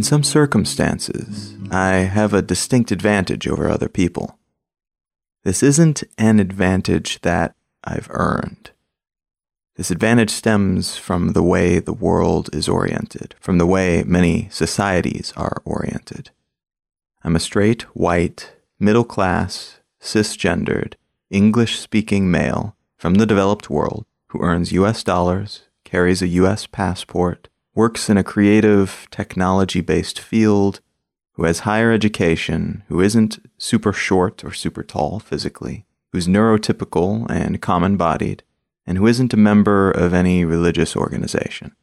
In some circumstances, I have a distinct advantage over other people. This isn't an advantage that I've earned. This advantage stems from the way the world is oriented, from the way many societies are oriented. I'm a straight, white, middle class, cisgendered, English speaking male from the developed world who earns US dollars, carries a US passport, works in a creative, technology based field, who has higher education, who isn't super short or super tall physically, who's neurotypical and common bodied, and who isn't a member of any religious organization.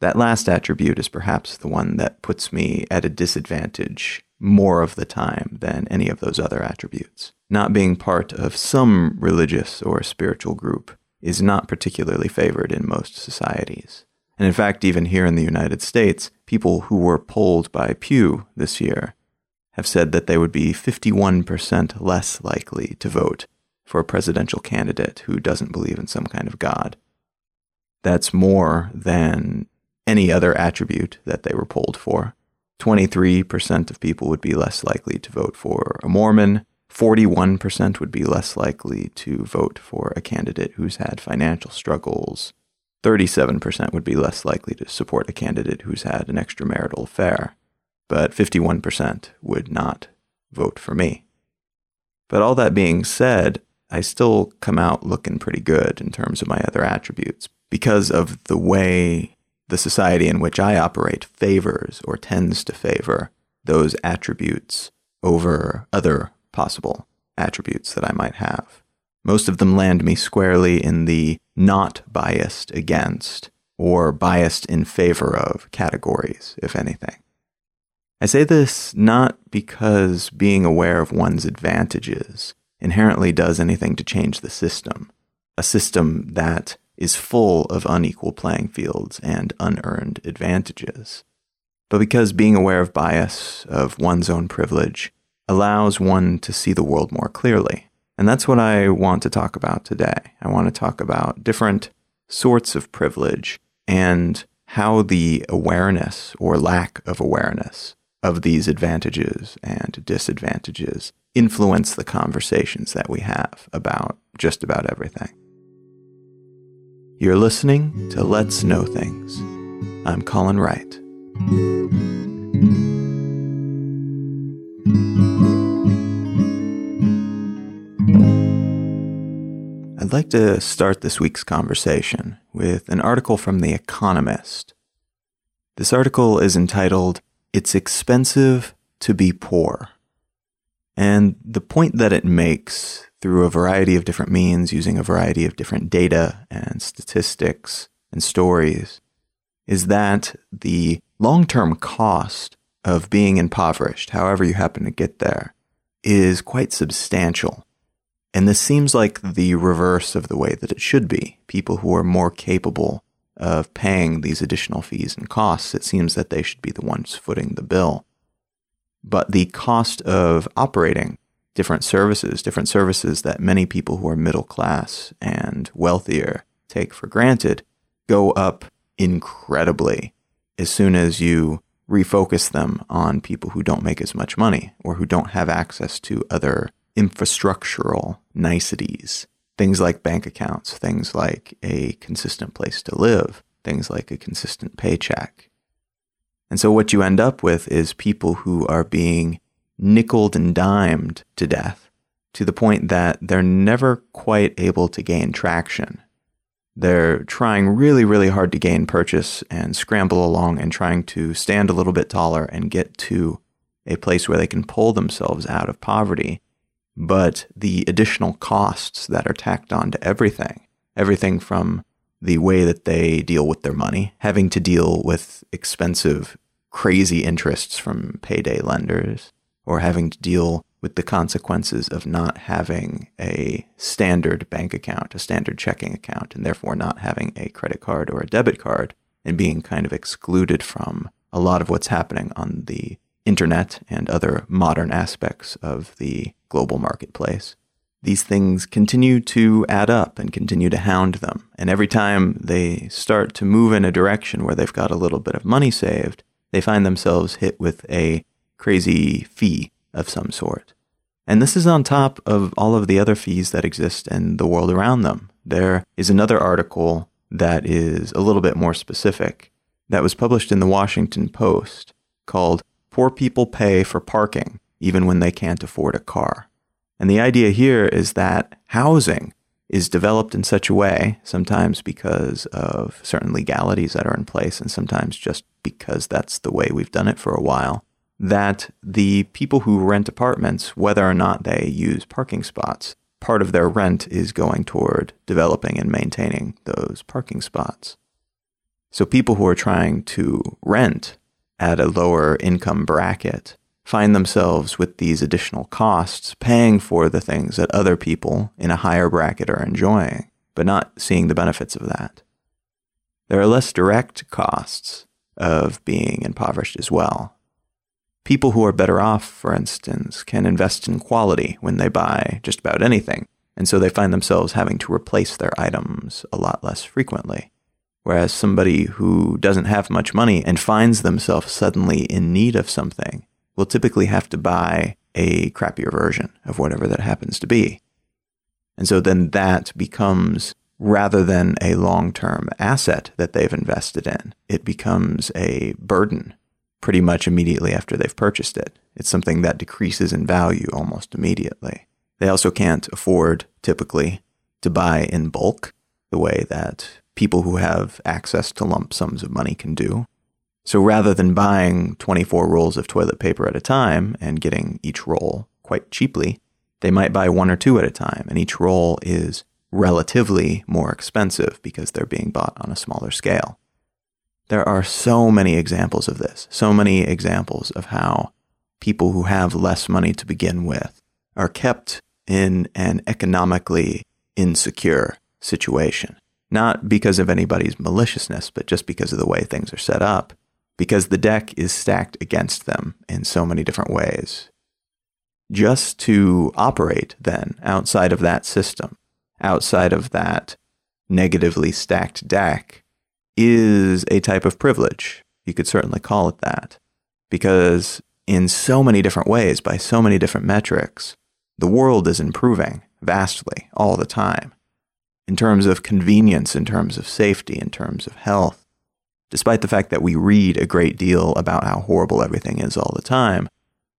That last attribute is perhaps the one that puts me at a disadvantage more of the time than any of those other attributes. Not being part of some religious or spiritual group is not particularly favored in most societies. And in fact, even here in the United States, people who were polled by Pew this year have said that they would be 51% less likely to vote for a presidential candidate who doesn't believe in some kind of God. That's more than any other attribute that they were polled for. 23% of people would be less likely to vote for a Mormon. 41% would be less likely to vote for a candidate who's had financial struggles. 37% would be less likely to support a candidate who's had an extramarital affair. But 51% would not vote for me. But all that being said, I still come out looking pretty good in terms of my other attributes because of the way the society in which I operate favors or tends to favor those attributes over other possible attributes that I might have. Most of them land me squarely in the not biased against or biased in favor of categories, if anything. I say this not because being aware of one's advantages inherently does anything to change the system, a system that is full of unequal playing fields and unearned advantages, but because being aware of bias, of one's own privilege, allows one to see the world more clearly. And that's what I want to talk about today. I want to talk about different sorts of privilege and how the awareness or lack of awareness of these advantages and disadvantages influence the conversations that we have about just about everything. You're listening to Let's Know Things. I'm Colin Wright. I'd like to start this week's conversation with an article from The Economist. This article is entitled, It's Expensive to Be Poor. And the point that it makes through a variety of different means, using a variety of different data and statistics and stories, is that the long term cost of being impoverished, however you happen to get there, is quite substantial. And this seems like the reverse of the way that it should be. People who are more capable of paying these additional fees and costs, it seems that they should be the ones footing the bill. But the cost of operating different services, different services that many people who are middle class and wealthier take for granted, go up incredibly as soon as you refocus them on people who don't make as much money or who don't have access to other infrastructural niceties. Things like bank accounts, things like a consistent place to live, things like a consistent paycheck. And so what you end up with is people who are being nickeled and dimed to death to the point that they're never quite able to gain traction. They're trying really, really hard to gain purchase and scramble along and trying to stand a little bit taller and get to a place where they can pull themselves out of poverty. But the additional costs that are tacked on to everything, everything from the way that they deal with their money, having to deal with expensive, crazy interests from payday lenders, or having to deal with the consequences of not having a standard bank account, a standard checking account, and therefore not having a credit card or a debit card, and being kind of excluded from a lot of what's happening on the internet and other modern aspects of the global marketplace. These things continue to add up and continue to hound them. And every time they start to move in a direction where they've got a little bit of money saved, they find themselves hit with a crazy fee of some sort. And this is on top of all of the other fees that exist in the world around them. There is another article that is a little bit more specific that was published in the Washington Post called Poor People Pay for Parking Even When They Can't Afford a Car. And the idea here is that housing is developed in such a way, sometimes because of certain legalities that are in place, and sometimes just because that's the way we've done it for a while, that the people who rent apartments, whether or not they use parking spots, part of their rent is going toward developing and maintaining those parking spots. So people who are trying to rent at a lower income bracket find themselves with these additional costs, paying for the things that other people in a higher bracket are enjoying, but not seeing the benefits of that. There are less direct costs of being impoverished as well. People who are better off, for instance, can invest in quality when they buy just about anything, and so they find themselves having to replace their items a lot less frequently. Whereas somebody who doesn't have much money and finds themselves suddenly in need of something will typically have to buy a crappier version of whatever that happens to be. And so then that becomes, rather than a long term asset that they've invested in, it becomes a burden pretty much immediately after they've purchased it. It's something that decreases in value almost immediately. They also can't afford, typically, to buy in bulk the way that people who have access to lump sums of money can do. So rather than buying 24 rolls of toilet paper at a time and getting each roll quite cheaply, they might buy one or two at a time, and each roll is relatively more expensive because they're being bought on a smaller scale. There are so many examples of this, so many examples of how people who have less money to begin with are kept in an economically insecure situation. Not because of anybody's maliciousness, but just because of the way things are set up because the deck is stacked against them in so many different ways. Just to operate then outside of that system, outside of that negatively stacked deck, is a type of privilege. You could certainly call it that. Because in so many different ways, by so many different metrics, the world is improving vastly all the time. In terms of convenience, in terms of safety, in terms of health, despite the fact that we read a great deal about how horrible everything is all the time,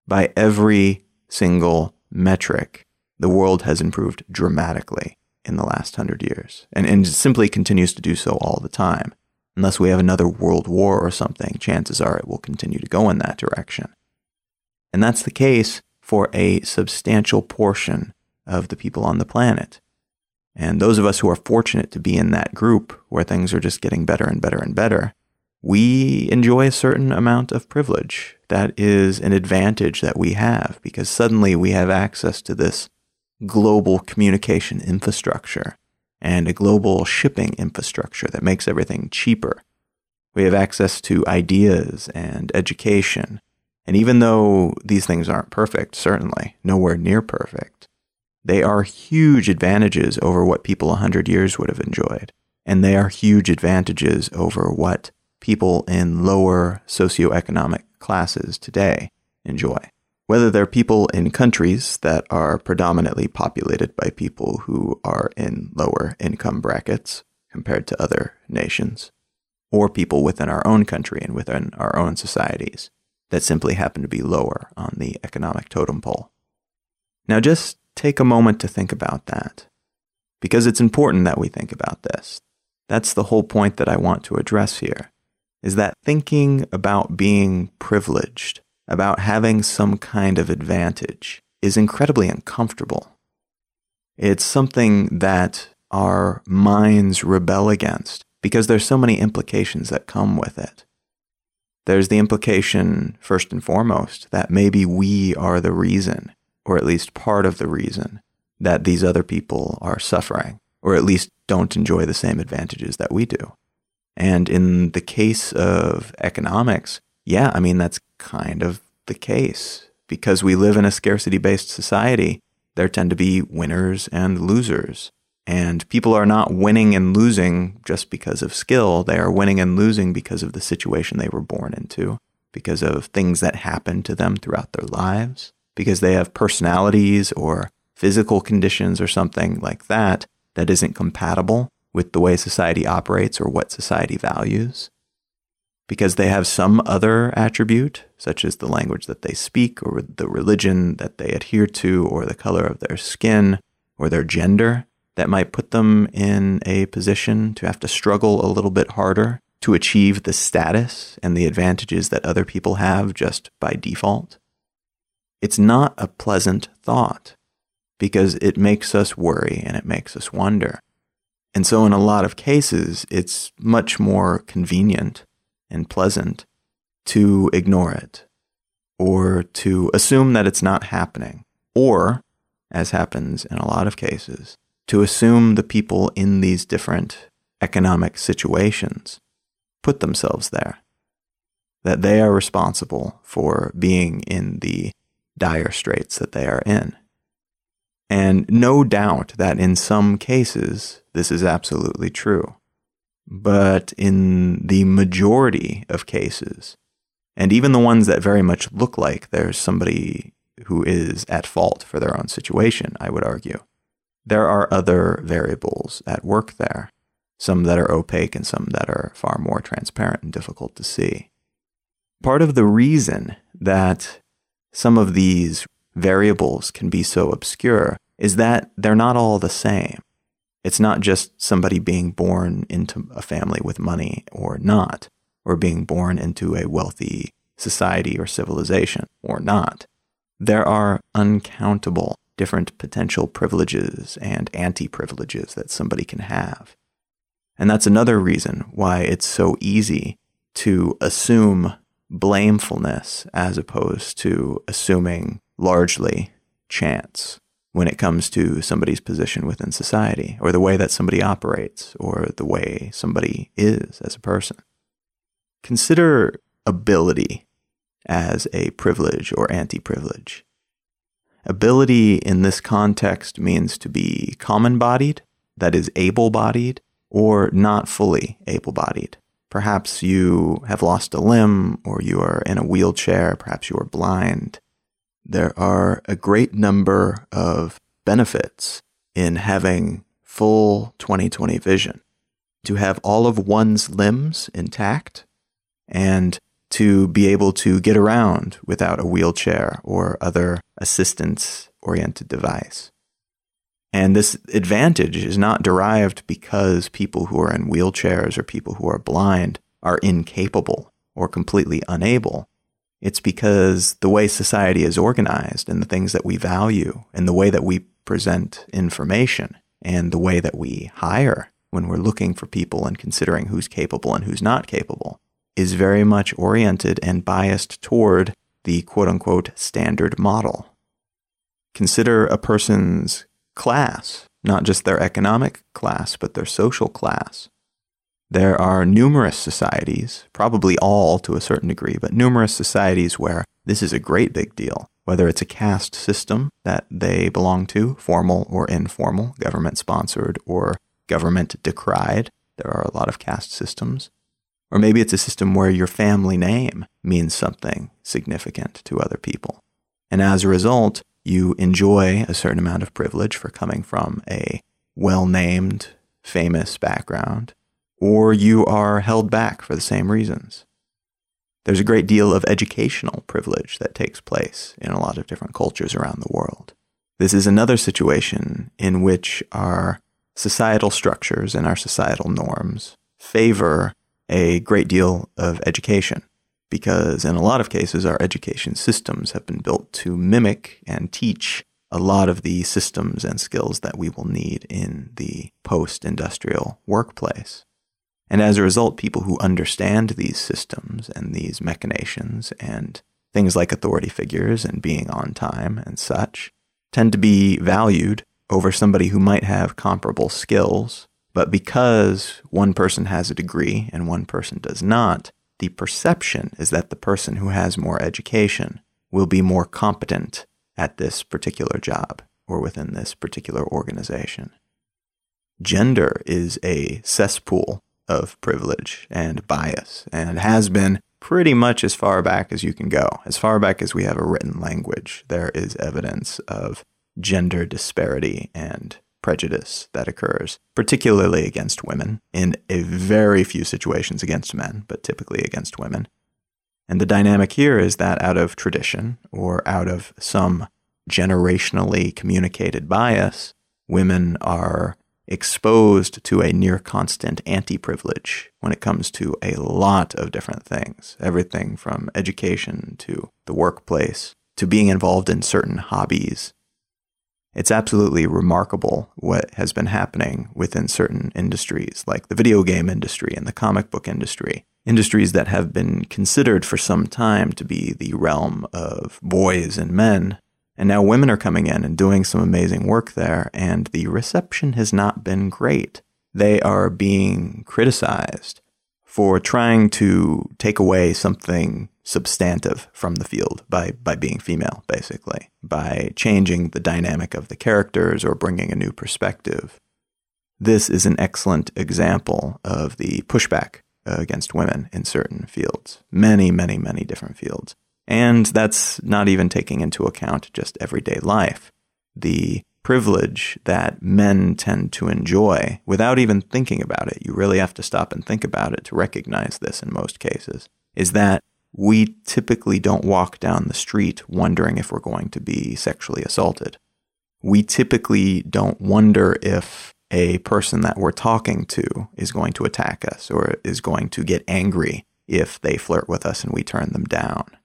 by every single metric, the world has improved dramatically in the last hundred years and, and simply continues to do so all the time. Unless we have another world war or something, chances are it will continue to go in that direction. And that's the case for a substantial portion of the people on the planet. And those of us who are fortunate to be in that group where things are just getting better and better and better, we enjoy a certain amount of privilege. That is an advantage that we have because suddenly we have access to this global communication infrastructure and a global shipping infrastructure that makes everything cheaper. We have access to ideas and education. And even though these things aren't perfect, certainly nowhere near perfect, they are huge advantages over what people a hundred years would have enjoyed. And they are huge advantages over what people in lower socioeconomic classes today enjoy. Whether they're people in countries that are predominantly populated by people who are in lower income brackets compared to other nations, or people within our own country and within our own societies that simply happen to be lower on the economic totem pole. Now, just take a moment to think about that, because it's important that we think about this. That's the whole point that I want to address here, is that thinking about being privileged, about having some kind of advantage, is incredibly uncomfortable. It's something that our minds rebel against because there's so many implications that come with it. There's the implication, first and foremost, that maybe we are the reason or at least part of the reason that these other people are suffering, or at least don't enjoy the same advantages that we do. And in the case of economics, yeah, I mean, that's kind of the case. Because we live in a scarcity based society, there tend to be winners and losers. And people are not winning and losing just because of skill. They are winning and losing because of the situation they were born into, because of things that happen to them throughout their lives, because they have personalities or physical conditions or something like that that isn't compatible with the way society operates or what society values. Because they have some other attribute, such as the language that they speak, or the religion that they adhere to, or the color of their skin, or their gender, that might put them in a position to have to struggle a little bit harder to achieve the status and the advantages that other people have just by default. It's not a pleasant thought because it makes us worry and it makes us wonder. And so, in a lot of cases, it's much more convenient and pleasant to ignore it or to assume that it's not happening, or, as happens in a lot of cases, to assume the people in these different economic situations put themselves there, that they are responsible for being in the dire straits that they are in. And no doubt that in some cases, this is absolutely true. But in the majority of cases, and even the ones that very much look like there's somebody who is at fault for their own situation, I would argue, there are other variables at work there, some that are opaque and some that are far more transparent and difficult to see. Part of the reason that some of these variables can be so obscure is that they're not all the same. It's not just somebody being born into a family with money or not, or being born into a wealthy society or civilization or not. There are uncountable different potential privileges and anti privileges that somebody can have. And that's another reason why it's so easy to assume blamefulness as opposed to assuming largely chance when it comes to somebody's position within society or the way that somebody operates or the way somebody is as a person. Consider ability as a privilege or anti privilege. Ability in this context means to be common bodied, that is, able bodied, or not fully able bodied. Perhaps you have lost a limb, or you are in a wheelchair, perhaps you are blind. There are a great number of benefits in having full 2020 vision. To have all of one's limbs intact and to be able to get around without a wheelchair or other assistance oriented device. And this advantage is not derived because people who are in wheelchairs or people who are blind are incapable or completely unable. It's because the way society is organized and the things that we value and the way that we present information and the way that we hire when we're looking for people and considering who's capable and who's not capable is very much oriented and biased toward the quote unquote standard model. Consider a person's class, not just their economic class, but their social class. There are numerous societies, probably all to a certain degree, but numerous societies where this is a great big deal. Whether it's a caste system that they belong to, formal or informal, government sponsored or government decried, there are a lot of caste systems. Or maybe it's a system where your family name means something significant to other people. And as a result, you enjoy a certain amount of privilege for coming from a well named, famous background, or you are held back for the same reasons. There's a great deal of educational privilege that takes place in a lot of different cultures around the world. This is another situation in which our societal structures and our societal norms favor a great deal of education because in a lot of cases, our education systems have been built to mimic and teach a lot of the systems and skills that we will need in the post industrial workplace. And as a result, people who understand these systems and these machinations and things like authority figures and being on time and such tend to be valued over somebody who might have comparable skills but because one person has a degree and one person does not, the perception is that the person who has more education will be more competent at this particular job. or within this particular organization. Gender is a cesspool of privilege and bias, and has been pretty much as far back as you can go. As far back as we have a written language, there is evidence of gender disparity and prejudice that occurs, particularly against women, in a very few situations against men, but typically against women. And the dynamic here is that out of tradition or out of some generationally communicated bias, women are exposed to a near constant anti privilege when it comes to a lot of different things. Everything from education to the workplace to being involved in certain hobbies. It's absolutely remarkable what has been happening within certain industries, like the video game industry and the comic book industry, industries that have been considered for some time to be the realm of boys and men and now women are coming in and doing some amazing work there, and the reception has not been great. They are being criticized for trying to take away something substantive from the field by, by being female, basically, by changing the dynamic of the characters or bringing a new perspective. This is an excellent example of the pushback uh, against women in certain fields, many, many, many different fields. And that's not even taking into account just everyday life. The privilege that men tend to enjoy without even thinking about it, you really have to stop and think about it to recognize this in most cases, is that we typically don't walk down the street wondering if we're going to be sexually assaulted. We typically don't wonder if a person that we're talking to is going to attack us or is going to get angry if they flirt with us and we turn them down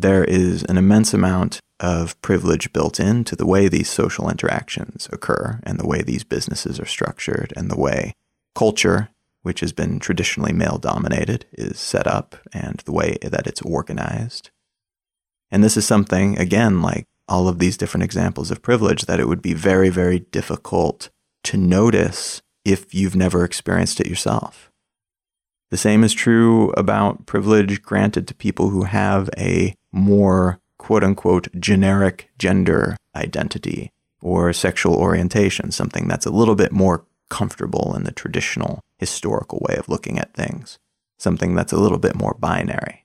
there is an immense amount of privilege built into the way these social interactions occur and the way these businesses are structured and the way culture, which has been traditionally male dominated, is set up and the way that it's organized. And this is something, again, like all of these different examples of privilege, that it would be very, very difficult to notice if you've never experienced it yourself. The same is true about privilege granted to people who have a more quote unquote generic gender identity or sexual orientation, something that's a little bit more comfortable in the traditional historical way of looking at things, something that's a little bit more binary.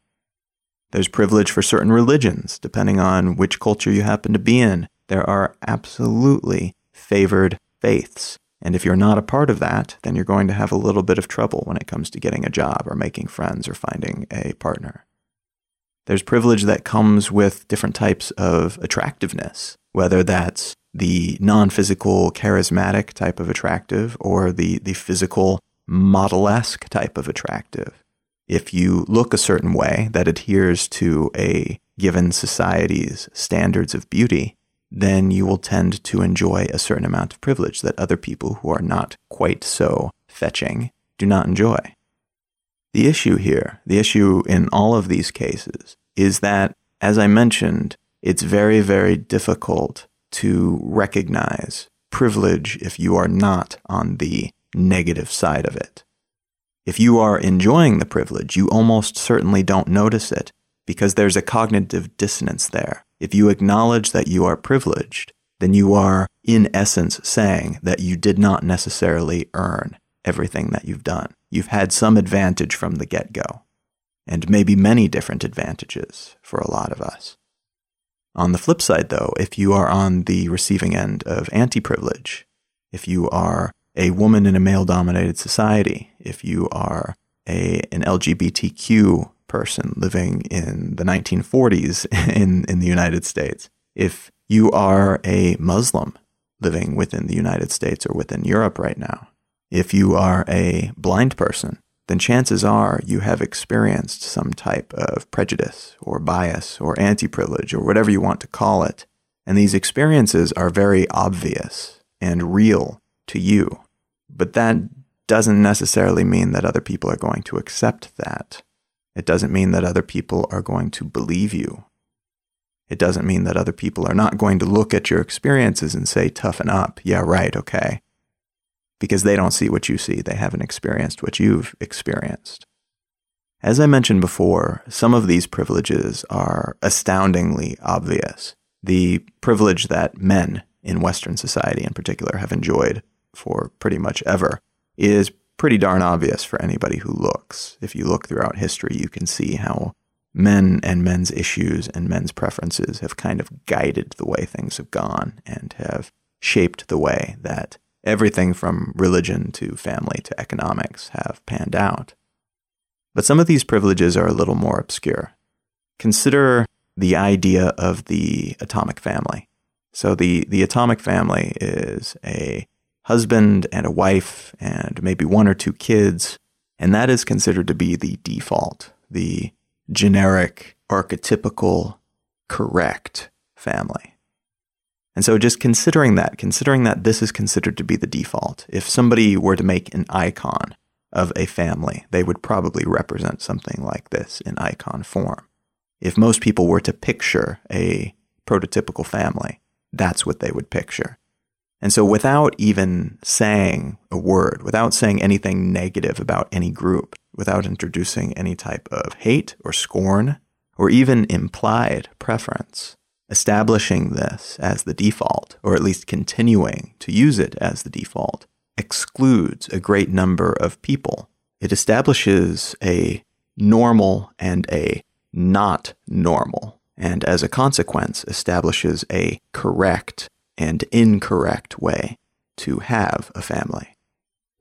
There's privilege for certain religions, depending on which culture you happen to be in. There are absolutely favored faiths. And if you're not a part of that, then you're going to have a little bit of trouble when it comes to getting a job or making friends or finding a partner. There's privilege that comes with different types of attractiveness, whether that's the non physical, charismatic type of attractive or the, the physical, model esque type of attractive. If you look a certain way that adheres to a given society's standards of beauty, then you will tend to enjoy a certain amount of privilege that other people who are not quite so fetching do not enjoy. The issue here, the issue in all of these cases, is that, as I mentioned, it's very, very difficult to recognize privilege if you are not on the negative side of it. If you are enjoying the privilege, you almost certainly don't notice it because there's a cognitive dissonance there. If you acknowledge that you are privileged, then you are, in essence, saying that you did not necessarily earn everything that you've done. You've had some advantage from the get go, and maybe many different advantages for a lot of us. On the flip side, though, if you are on the receiving end of anti privilege, if you are a woman in a male dominated society, if you are a, an LGBTQ person living in the 1940s in, in the United States, if you are a Muslim living within the United States or within Europe right now, if you are a blind person, then chances are you have experienced some type of prejudice or bias or anti privilege or whatever you want to call it. And these experiences are very obvious and real to you. But that doesn't necessarily mean that other people are going to accept that. It doesn't mean that other people are going to believe you. It doesn't mean that other people are not going to look at your experiences and say, toughen up. Yeah, right. Okay because they don't see what you see. They haven't experienced what you've experienced. As I mentioned before, some of these privileges are astoundingly obvious. The privilege that men in Western society in particular have enjoyed for pretty much ever is pretty darn obvious for anybody who looks. If you look throughout history, you can see how men and men's issues and men's preferences have kind of guided the way things have gone and have shaped the way that everything from religion to family to economics have panned out. But some of these privileges are a little more obscure. Consider the idea of the atomic family. So the, the atomic family is a husband and a wife and maybe one or two kids, and that is considered to be the default, the generic, archetypical, correct family. And so just considering that, considering that this is considered to be the default, if somebody were to make an icon of a family, they would probably represent something like this in icon form. If most people were to picture a prototypical family, that's what they would picture. And so without even saying a word, without saying anything negative about any group, without introducing any type of hate or scorn, or even implied preference, establishing this as the default, or at least continuing to use it as the default, excludes a great number of people. It establishes a normal and a not normal, and as a consequence, establishes a correct and incorrect way to have a family.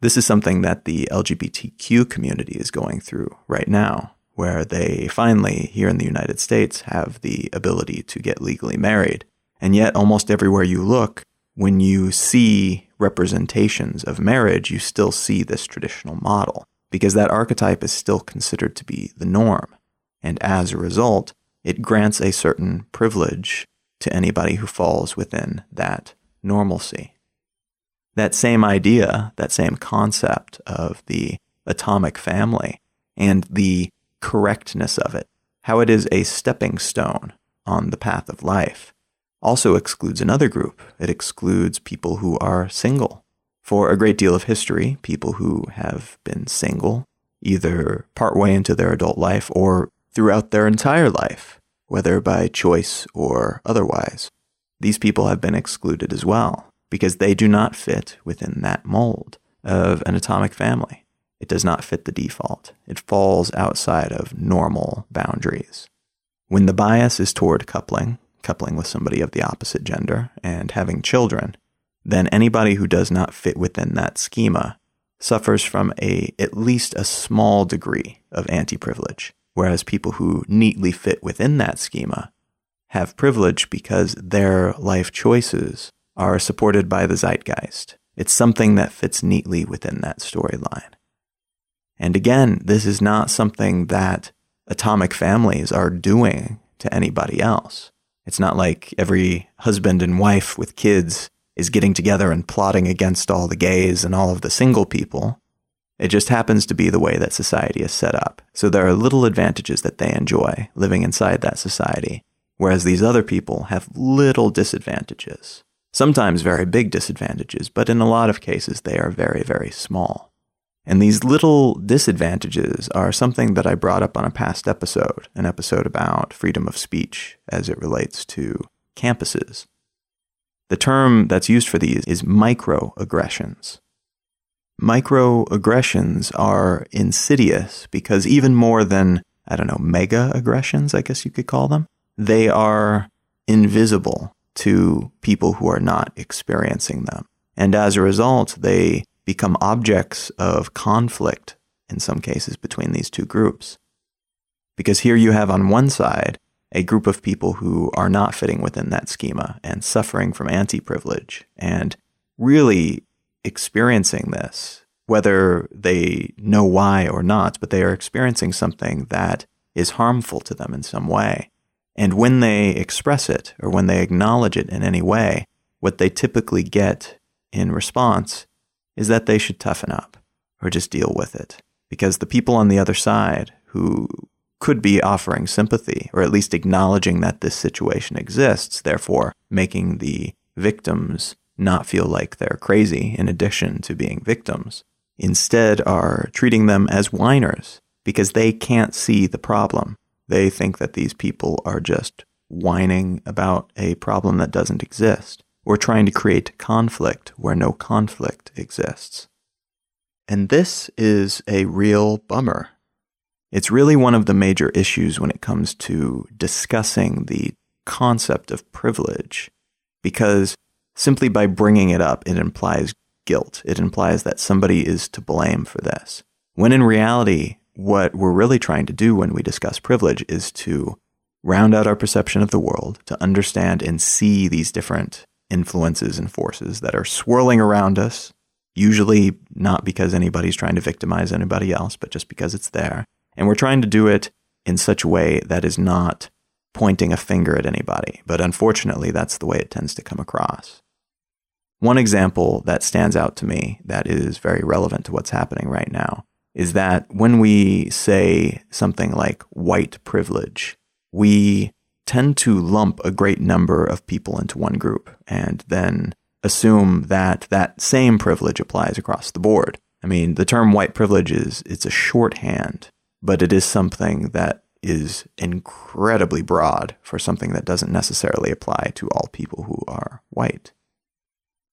This is something that the LGBTQ community is going through right now, where they finally, here in the United States, have the ability to get legally married. And yet, almost everywhere you look, when you see representations of marriage, you still see this traditional model, because that archetype is still considered to be the norm. And as a result, it grants a certain privilege to anybody who falls within that normalcy. That same idea, that same concept of the atomic family and the correctness of it, how it is a stepping stone on the path of life, also excludes another group. It excludes people who are single. For a great deal of history, people who have been single, either partway into their adult life or throughout their entire life, whether by choice or otherwise, these people have been excluded as well because they do not fit within that mold of an atomic family. It does not fit the default. It falls outside of normal boundaries. When the bias is toward coupling, coupling with somebody of the opposite gender, and having children, then anybody who does not fit within that schema suffers from a at least a small degree of anti-privilege, whereas people who neatly fit within that schema have privilege because their life choices are supported by the zeitgeist. It's something that fits neatly within that storyline. And again, this is not something that atomic families are doing to anybody else. It's not like every husband and wife with kids is getting together and plotting against all the gays and all of the single people. It just happens to be the way that society is set up. So there are little advantages that they enjoy living inside that society, whereas these other people have little disadvantages. Sometimes very big disadvantages, but in a lot of cases they are very, very small. And these little disadvantages are something that I brought up on a past episode, an episode about freedom of speech as it relates to campuses. The term that's used for these is microaggressions. Microaggressions are insidious because even more than, I don't know, mega aggressions, I guess you could call them, they are invisible to people who are not experiencing them. And as a result, they become objects of conflict in some cases between these two groups. Because here you have on one side a group of people who are not fitting within that schema and suffering from anti privilege and really experiencing this, whether they know why or not, but they are experiencing something that is harmful to them in some way. And when they express it or when they acknowledge it in any way, what they typically get in response is that they should toughen up or just deal with it. Because the people on the other side who could be offering sympathy or at least acknowledging that this situation exists, therefore making the victims not feel like they're crazy in addition to being victims, instead are treating them as whiners because they can't see the problem. They think that these people are just whining about a problem that doesn't exist. Or trying to create conflict where no conflict exists. And this is a real bummer. It's really one of the major issues when it comes to discussing the concept of privilege, because simply by bringing it up, it implies guilt. It implies that somebody is to blame for this. When in reality, what we're really trying to do when we discuss privilege is to round out our perception of the world, to understand and see these different influences and forces that are swirling around us, usually not because anybody's trying to victimize anybody else, but just because it's there. And we're trying to do it in such a way that is not pointing a finger at anybody. But unfortunately, that's the way it tends to come across. One example that stands out to me that is very relevant to what's happening right now is that when we say something like white privilege, we tend to lump a great number of people into one group and then assume that that same privilege applies across the board. I mean, the term white privilege is it's a shorthand, but it is something that is incredibly broad for something that doesn't necessarily apply to all people who are white.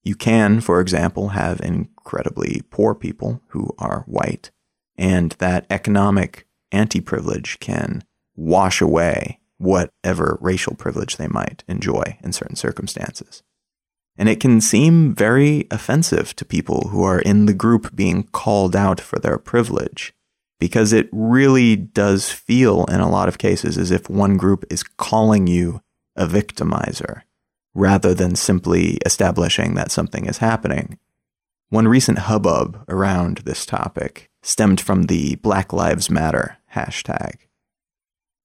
You can, for example, have incredibly poor people who are white, and that economic anti privilege can wash away whatever racial privilege they might enjoy in certain circumstances. And it can seem very offensive to people who are in the group being called out for their privilege, because it really does feel in a lot of cases as if one group is calling you a victimizer, rather than simply establishing that something is happening. One recent hubbub around this topic stemmed from the Black Lives Matter hashtag.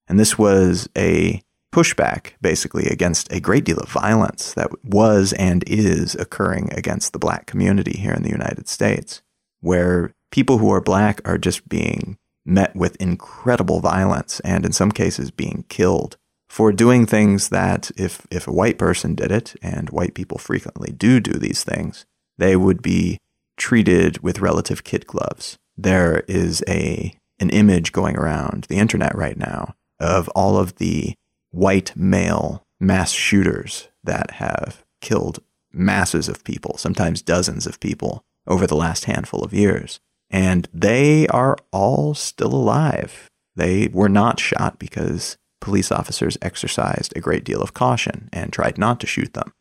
And this was a pushback, basically, against a great deal of violence that was and is occurring against the black community here in the United States, where people who are black are just being met with incredible violence and, in some cases, being killed for doing things that, if, if a white person did it, and white people frequently do do these things, they would be treated with relative kid gloves. There is a an image going around the internet right now of all of the white male mass shooters that have killed masses of people, sometimes dozens of people over the last handful of years. And they are all still alive. They were not shot because police officers exercised a great deal of caution and tried not to shoot them.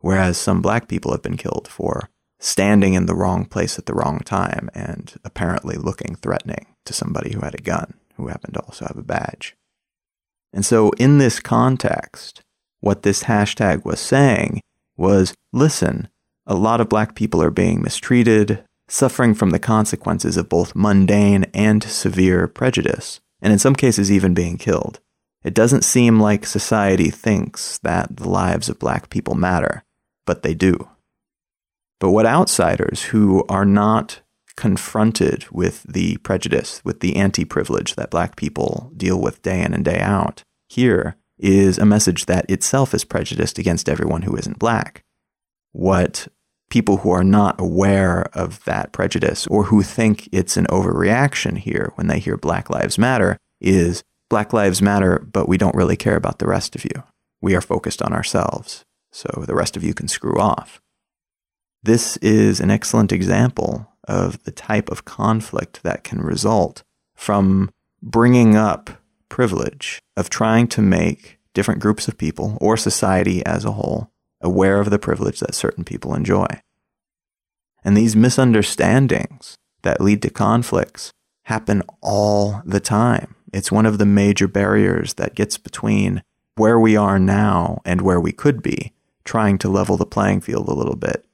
Whereas some black people have been killed for standing in the wrong place at the wrong time and apparently looking threatening to somebody who had a gun, who happened to also have a badge. And so, in this context, what this hashtag was saying was listen, a lot of black people are being mistreated, suffering from the consequences of both mundane and severe prejudice, and in some cases, even being killed. It doesn't seem like society thinks that the lives of black people matter, but they do. But what outsiders who are not confronted with the prejudice, with the anti privilege that black people deal with day in and day out, hear is a message that itself is prejudiced against everyone who isn't black. What people who are not aware of that prejudice or who think it's an overreaction hear when they hear Black Lives Matter is Black Lives Matter, but we don't really care about the rest of you. We are focused on ourselves, so the rest of you can screw off. This is an excellent example of the type of conflict that can result from bringing up privilege, of trying to make different groups of people or society as a whole aware of the privilege that certain people enjoy. And these misunderstandings that lead to conflicts happen all the time. It's one of the major barriers that gets between where we are now and where we could be, trying to level the playing field a little bit.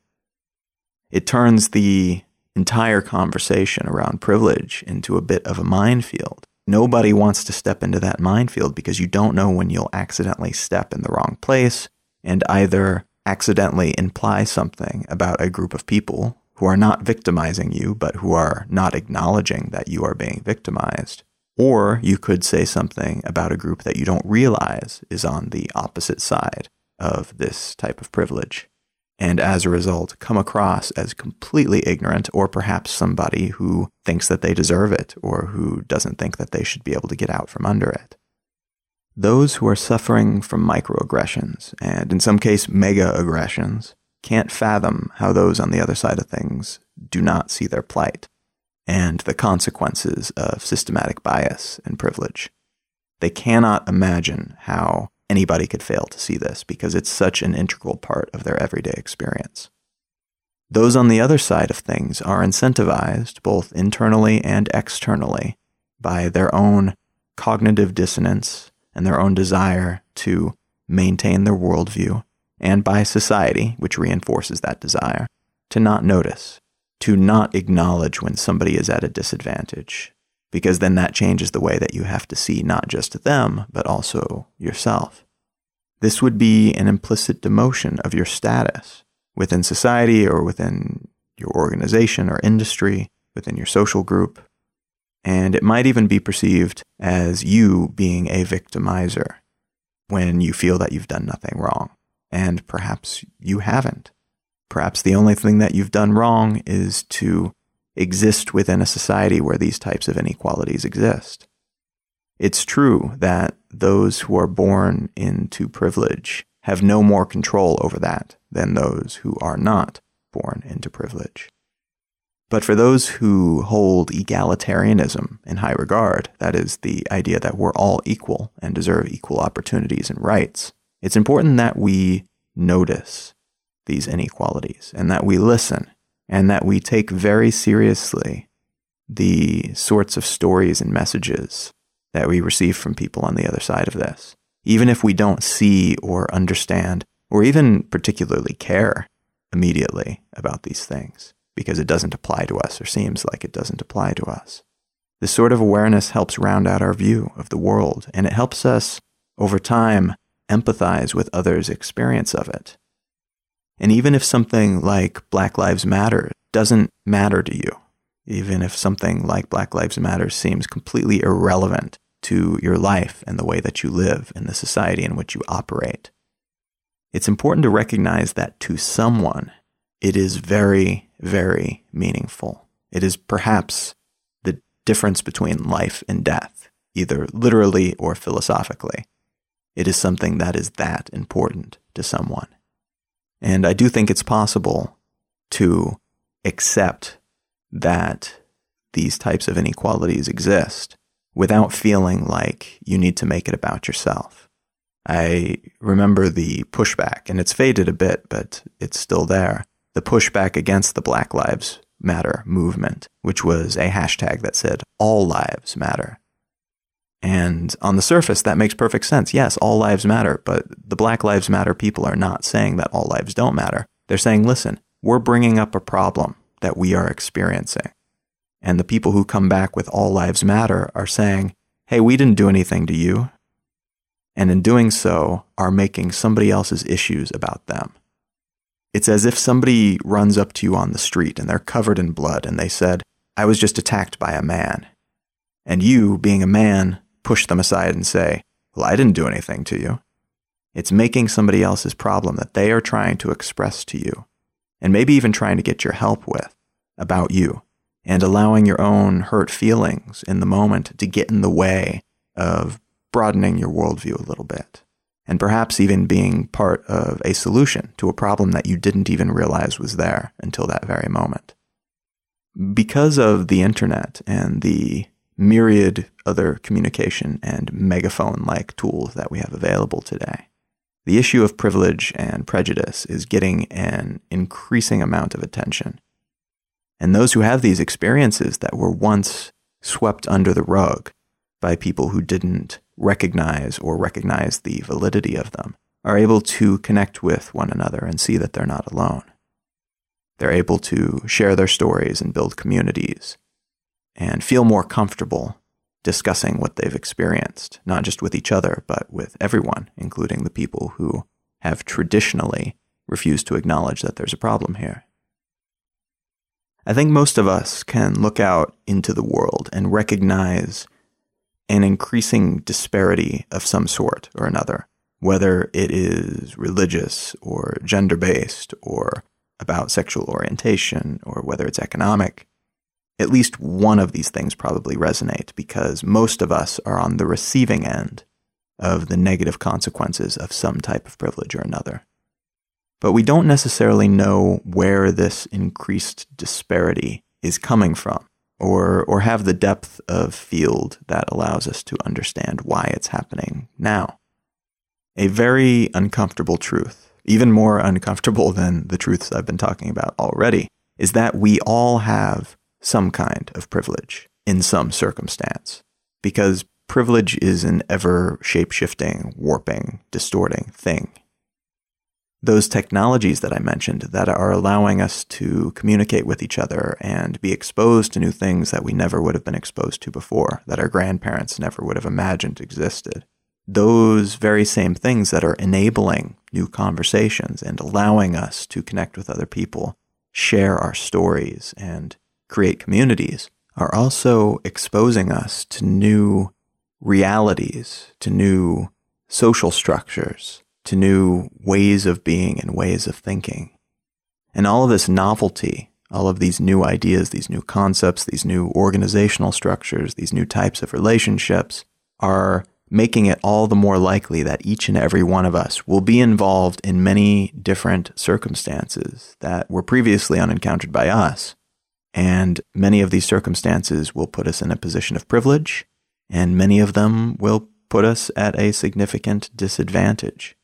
It turns the entire conversation around privilege into a bit of a minefield. Nobody wants to step into that minefield because you don't know when you'll accidentally step in the wrong place and either accidentally imply something about a group of people who are not victimizing you, but who are not acknowledging that you are being victimized. Or you could say something about a group that you don't realize is on the opposite side of this type of privilege and as a result come across as completely ignorant or perhaps somebody who thinks that they deserve it or who doesn't think that they should be able to get out from under it. those who are suffering from microaggressions, and in some case mega aggressions, can't fathom how those on the other side of things do not see their plight and the consequences of systematic bias and privilege. They cannot imagine how anybody could fail to see this because it's such an integral part of their everyday experience. Those on the other side of things are incentivized, both internally and externally, by their own cognitive dissonance and their own desire to maintain their worldview, and by society, which reinforces that desire, to not notice, to not acknowledge when somebody is at a disadvantage, because then that changes the way that you have to see not just them, but also yourself. This would be an implicit demotion of your status within society or within your organization or industry, within your social group. And it might even be perceived as you being a victimizer when you feel that you've done nothing wrong. And perhaps you haven't. Perhaps the only thing that you've done wrong is to exist within a society where these types of inequalities exist. It's true that those who are born into privilege have no more control over that than those who are not born into privilege. But for those who hold egalitarianism in high regard, that is, the idea that we're all equal and deserve equal opportunities and rights, it's important that we notice these inequalities and that we listen and that we take very seriously the sorts of stories and messages that we receive from people on the other side of this. Even if we don't see or understand or even particularly care immediately about these things because it doesn't apply to us or seems like it doesn't apply to us. This sort of awareness helps round out our view of the world and it helps us over time empathize with others' experience of it and even if something like Black Lives Matter doesn't matter to you, even if something like Black Lives Matter seems completely irrelevant to your life and the way that you live in the society in which you operate, it's important to recognize that to someone, it is very, very meaningful. It is perhaps the difference between life and death, either literally or philosophically. It is something that is that important to someone. And I do think it's possible to accept that these types of inequalities exist without feeling like you need to make it about yourself. I remember the pushback, and it's faded a bit, but it's still there. The pushback against the Black Lives Matter movement, which was a hashtag that said, All Lives Matter. And on the surface, that makes perfect sense. Yes, all lives matter, but the Black Lives Matter people are not saying that all lives don't matter. They're saying, listen, we're bringing up a problem that we are experiencing. And the people who come back with all lives matter are saying, hey, we didn't do anything to you. And in doing so, are making somebody else's issues about them. It's as if somebody runs up to you on the street and they're covered in blood and they said, I was just attacked by a man. And you, being a man, push them aside and say, Well, I didn't do anything to you. It's making somebody else's problem that they are trying to express to you, and maybe even trying to get your help with about you, and allowing your own hurt feelings in the moment to get in the way of broadening your worldview a little bit, and perhaps even being part of a solution to a problem that you didn't even realize was there until that very moment. Because of the internet and the myriad other communication and megaphone like tools that we have available today. The issue of privilege and prejudice is getting an increasing amount of attention. And those who have these experiences that were once swept under the rug by people who didn't recognize or recognize the validity of them are able to connect with one another and see that they're not alone. They're able to share their stories and build communities and feel more comfortable discussing what they've experienced, not just with each other, but with everyone, including the people who have traditionally refused to acknowledge that there's a problem here. I think most of us can look out into the world and recognize an increasing disparity of some sort or another, whether it is religious or gender based or about sexual orientation or whether it's economic at least one of these things probably resonate because most of us are on the receiving end of the negative consequences of some type of privilege or another. But we don't necessarily know where this increased disparity is coming from or, or have the depth of field that allows us to understand why it's happening now. A very uncomfortable truth, even more uncomfortable than the truths I've been talking about already, is that we all have some kind of privilege in some circumstance. Because privilege is an ever shape shifting, warping, distorting thing those technologies that I mentioned that are allowing us to communicate with each other and be exposed to new things that we never would have been exposed to before, that our grandparents never would have imagined existed. Those very same things that are enabling new conversations and allowing us to connect with other people, share our stories, and create communities are also exposing us to new realities, to new social structures to new ways of being and ways of thinking. And all of this novelty, all of these new ideas, these new concepts, these new organizational structures, these new types of relationships are making it all the more likely that each and every one of us will be involved in many different circumstances that were previously unencountered by us. And many of these circumstances will put us in a position of privilege, and many of them will put us at a significant disadvantage.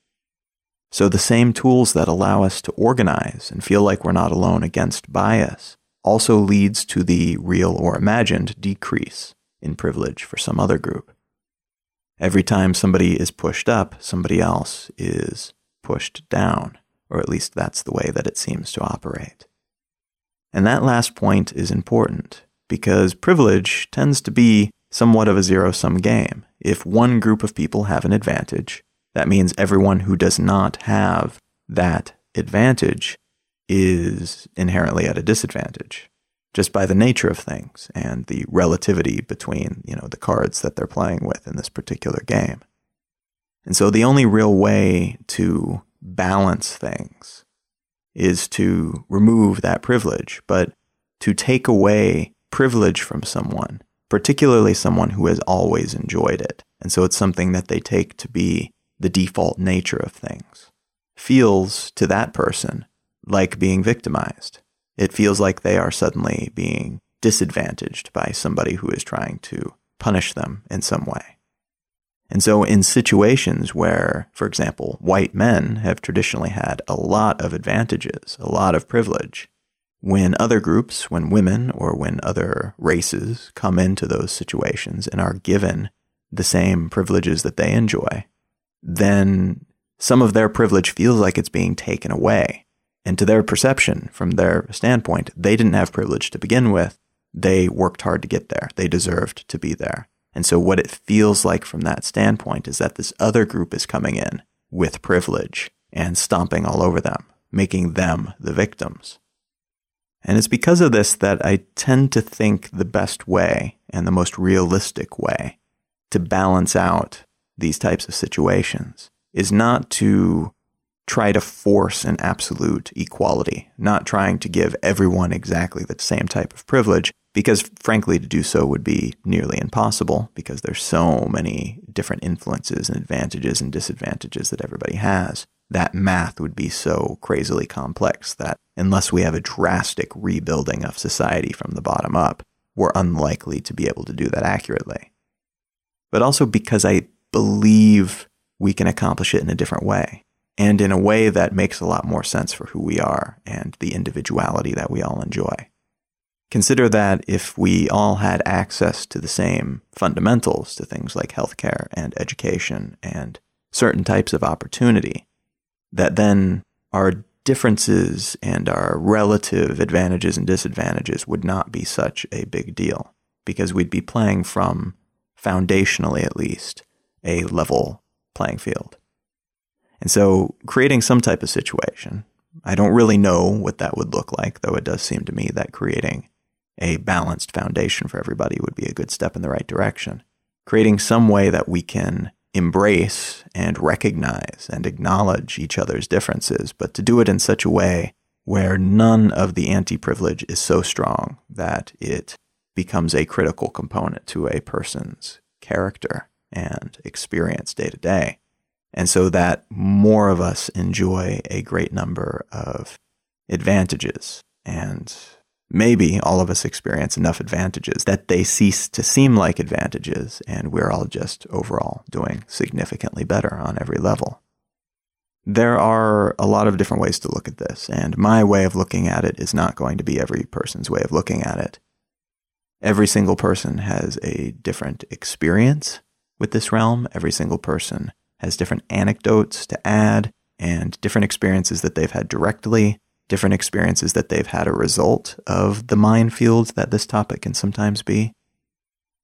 So the same tools that allow us to organize and feel like we're not alone against bias also leads to the real or imagined decrease in privilege for some other group. Every time somebody is pushed up, somebody else is pushed down, or at least that's the way that it seems to operate. And that last point is important because privilege tends to be somewhat of a zero sum game. If one group of people have an advantage, that means everyone who does not have that advantage is inherently at a disadvantage just by the nature of things and the relativity between, you know, the cards that they're playing with in this particular game. And so the only real way to balance things is to remove that privilege, but to take away privilege from someone, particularly someone who has always enjoyed it. And so it's something that they take to be the default nature of things, feels to that person like being victimized. It feels like they are suddenly being disadvantaged by somebody who is trying to punish them in some way. And so, in situations where, for example, white men have traditionally had a lot of advantages, a lot of privilege, when other groups, when women or when other races come into those situations and are given the same privileges that they enjoy, then some of their privilege feels like it's being taken away. And to their perception, from their standpoint, they didn't have privilege to begin with. They worked hard to get there. They deserved to be there. And so what it feels like from that standpoint is that this other group is coming in with privilege and stomping all over them, making them the victims. And it's because of this that I tend to think the best way and the most realistic way to balance out these types of situations is not to try to force an absolute equality, not trying to give everyone exactly the same type of privilege, because frankly, to do so would be nearly impossible because there's so many different influences and advantages and disadvantages that everybody has. That math would be so crazily complex that unless we have a drastic rebuilding of society from the bottom up, we're unlikely to be able to do that accurately. But also because I believe we can accomplish it in a different way and in a way that makes a lot more sense for who we are and the individuality that we all enjoy. Consider that if we all had access to the same fundamentals to things like healthcare and education and certain types of opportunity, that then our differences and our relative advantages and disadvantages would not be such a big deal because we'd be playing from, foundationally at least, a level playing field. And so creating some type of situation, I don't really know what that would look like, though it does seem to me that creating a balanced foundation for everybody would be a good step in the right direction. Creating some way that we can embrace and recognize and acknowledge each other's differences, but to do it in such a way where none of the anti privilege is so strong that it becomes a critical component to a person's character and experience day to day. And so that more of us enjoy a great number of advantages and maybe all of us experience enough advantages that they cease to seem like advantages and we're all just overall doing significantly better on every level. There are a lot of different ways to look at this, and my way of looking at it is not going to be every person's way of looking at it. Every single person has a different experience with this realm. Every single person has different anecdotes to add and different experiences that they've had directly different experiences that they've had a result of the minefields that this topic can sometimes be.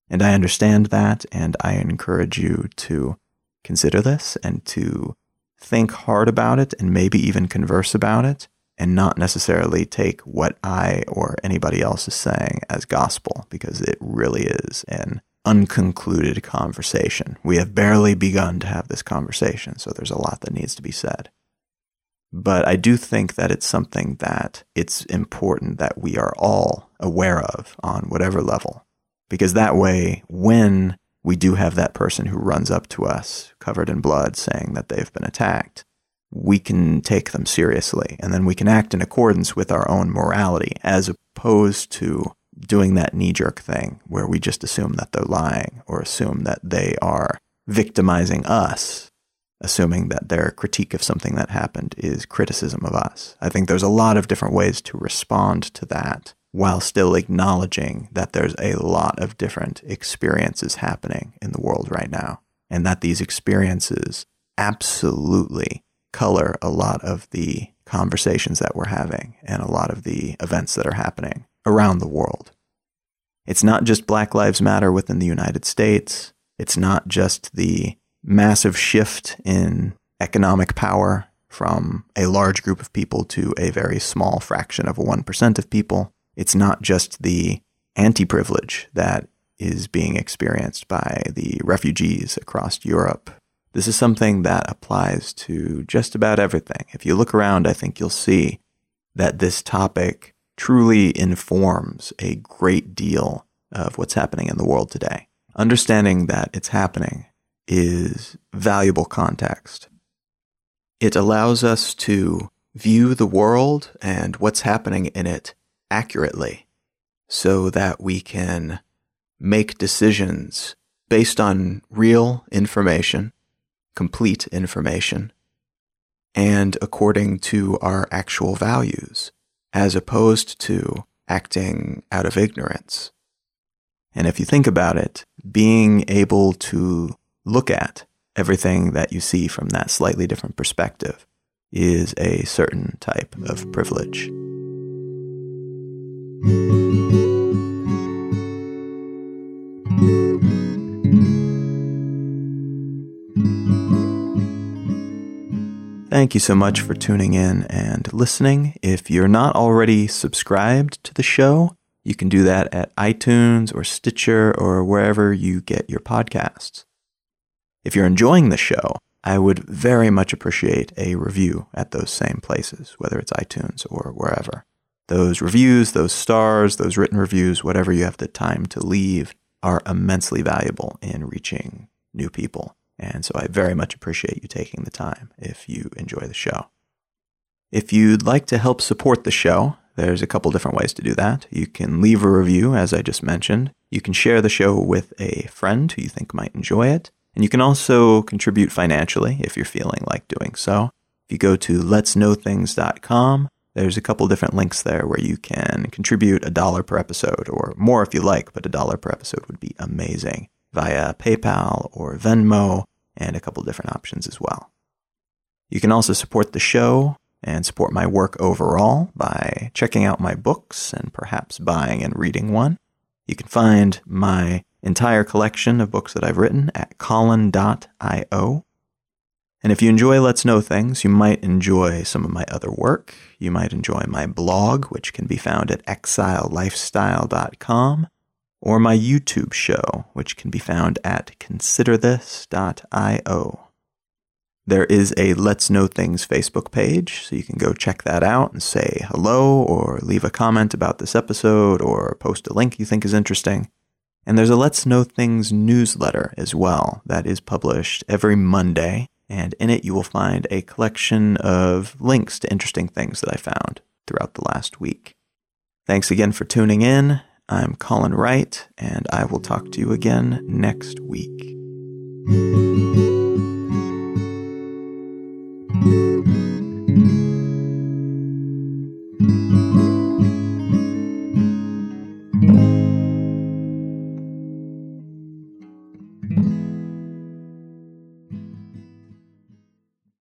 And I understand that, and I encourage you to consider this and to think hard about it and maybe even converse about it and not necessarily take what I or anybody else is saying as gospel because it really is an unconcluded conversation. We have barely begun to have this conversation, so there's a lot that needs to be said. But I do think that it's something that it's important that we are all aware of on whatever level. Because that way, when we do have that person who runs up to us covered in blood saying that they've been attacked, we can take them seriously and then we can act in accordance with our own morality as opposed to doing that knee jerk thing where we just assume that they're lying or assume that they are victimizing us assuming that their critique of something that happened is criticism of us. I think there's a lot of different ways to respond to that while still acknowledging that there's a lot of different experiences happening in the world right now, and that these experiences absolutely color a lot of the conversations that we're having and a lot of the events that are happening around the world. It's not just Black Lives Matter within the United States. It's not just the massive shift in economic power from a large group of people to a very small fraction of 1% of people. It's not just the anti privilege that is being experienced by the refugees across Europe. This is something that applies to just about everything. If you look around, I think you'll see that this topic truly informs a great deal of what's happening in the world today. Understanding that it's happening is valuable context. It allows us to view the world and what's happening in it accurately so that we can make decisions based on real information, complete information, and according to our actual values, as opposed to acting out of ignorance. And if you think about it, being able to look at everything that you see from that slightly different perspective is a certain type of privilege. Thank you so much for tuning in and listening. If you're not already subscribed to the show, you can do that at iTunes or Stitcher or wherever you get your podcasts. If you're enjoying the show, I would very much appreciate a review at those same places, whether it's iTunes or wherever. Those reviews, those stars, those written reviews, whatever you have the time to leave, are immensely valuable in reaching new people. And so I very much appreciate you taking the time if you enjoy the show. If you'd like to help support the show, there's a couple different ways to do that. You can leave a review, as I just mentioned. You can share the show with a friend who you think might enjoy it. And you can also contribute financially if you're feeling like doing so. If you go to letsknowthings.com, there's a couple different links there where you can contribute a dollar per episode or more if you like, but a dollar per episode would be amazing via PayPal or Venmo and a couple different options as well. You can also support the show and support my work overall by checking out my books and perhaps buying and reading one. You can find my entire collection of books that I've written at colin.io. And if you enjoy Let's Know Things, you might enjoy some of my other work. You might enjoy my blog, which can be found at exilelifestyle.com, or my YouTube show, which can be found at considerthis.io. There is a Let's Know Things Facebook page, so you can go check that out and say hello or leave a comment about this episode or post a link you think is interesting. And there's a Let's Know Things newsletter as well that is published every Monday. And in it, you will find a collection of links to interesting things that I found throughout the last week. Thanks again for tuning in. I'm Colin Wright, and I will talk to you again next week.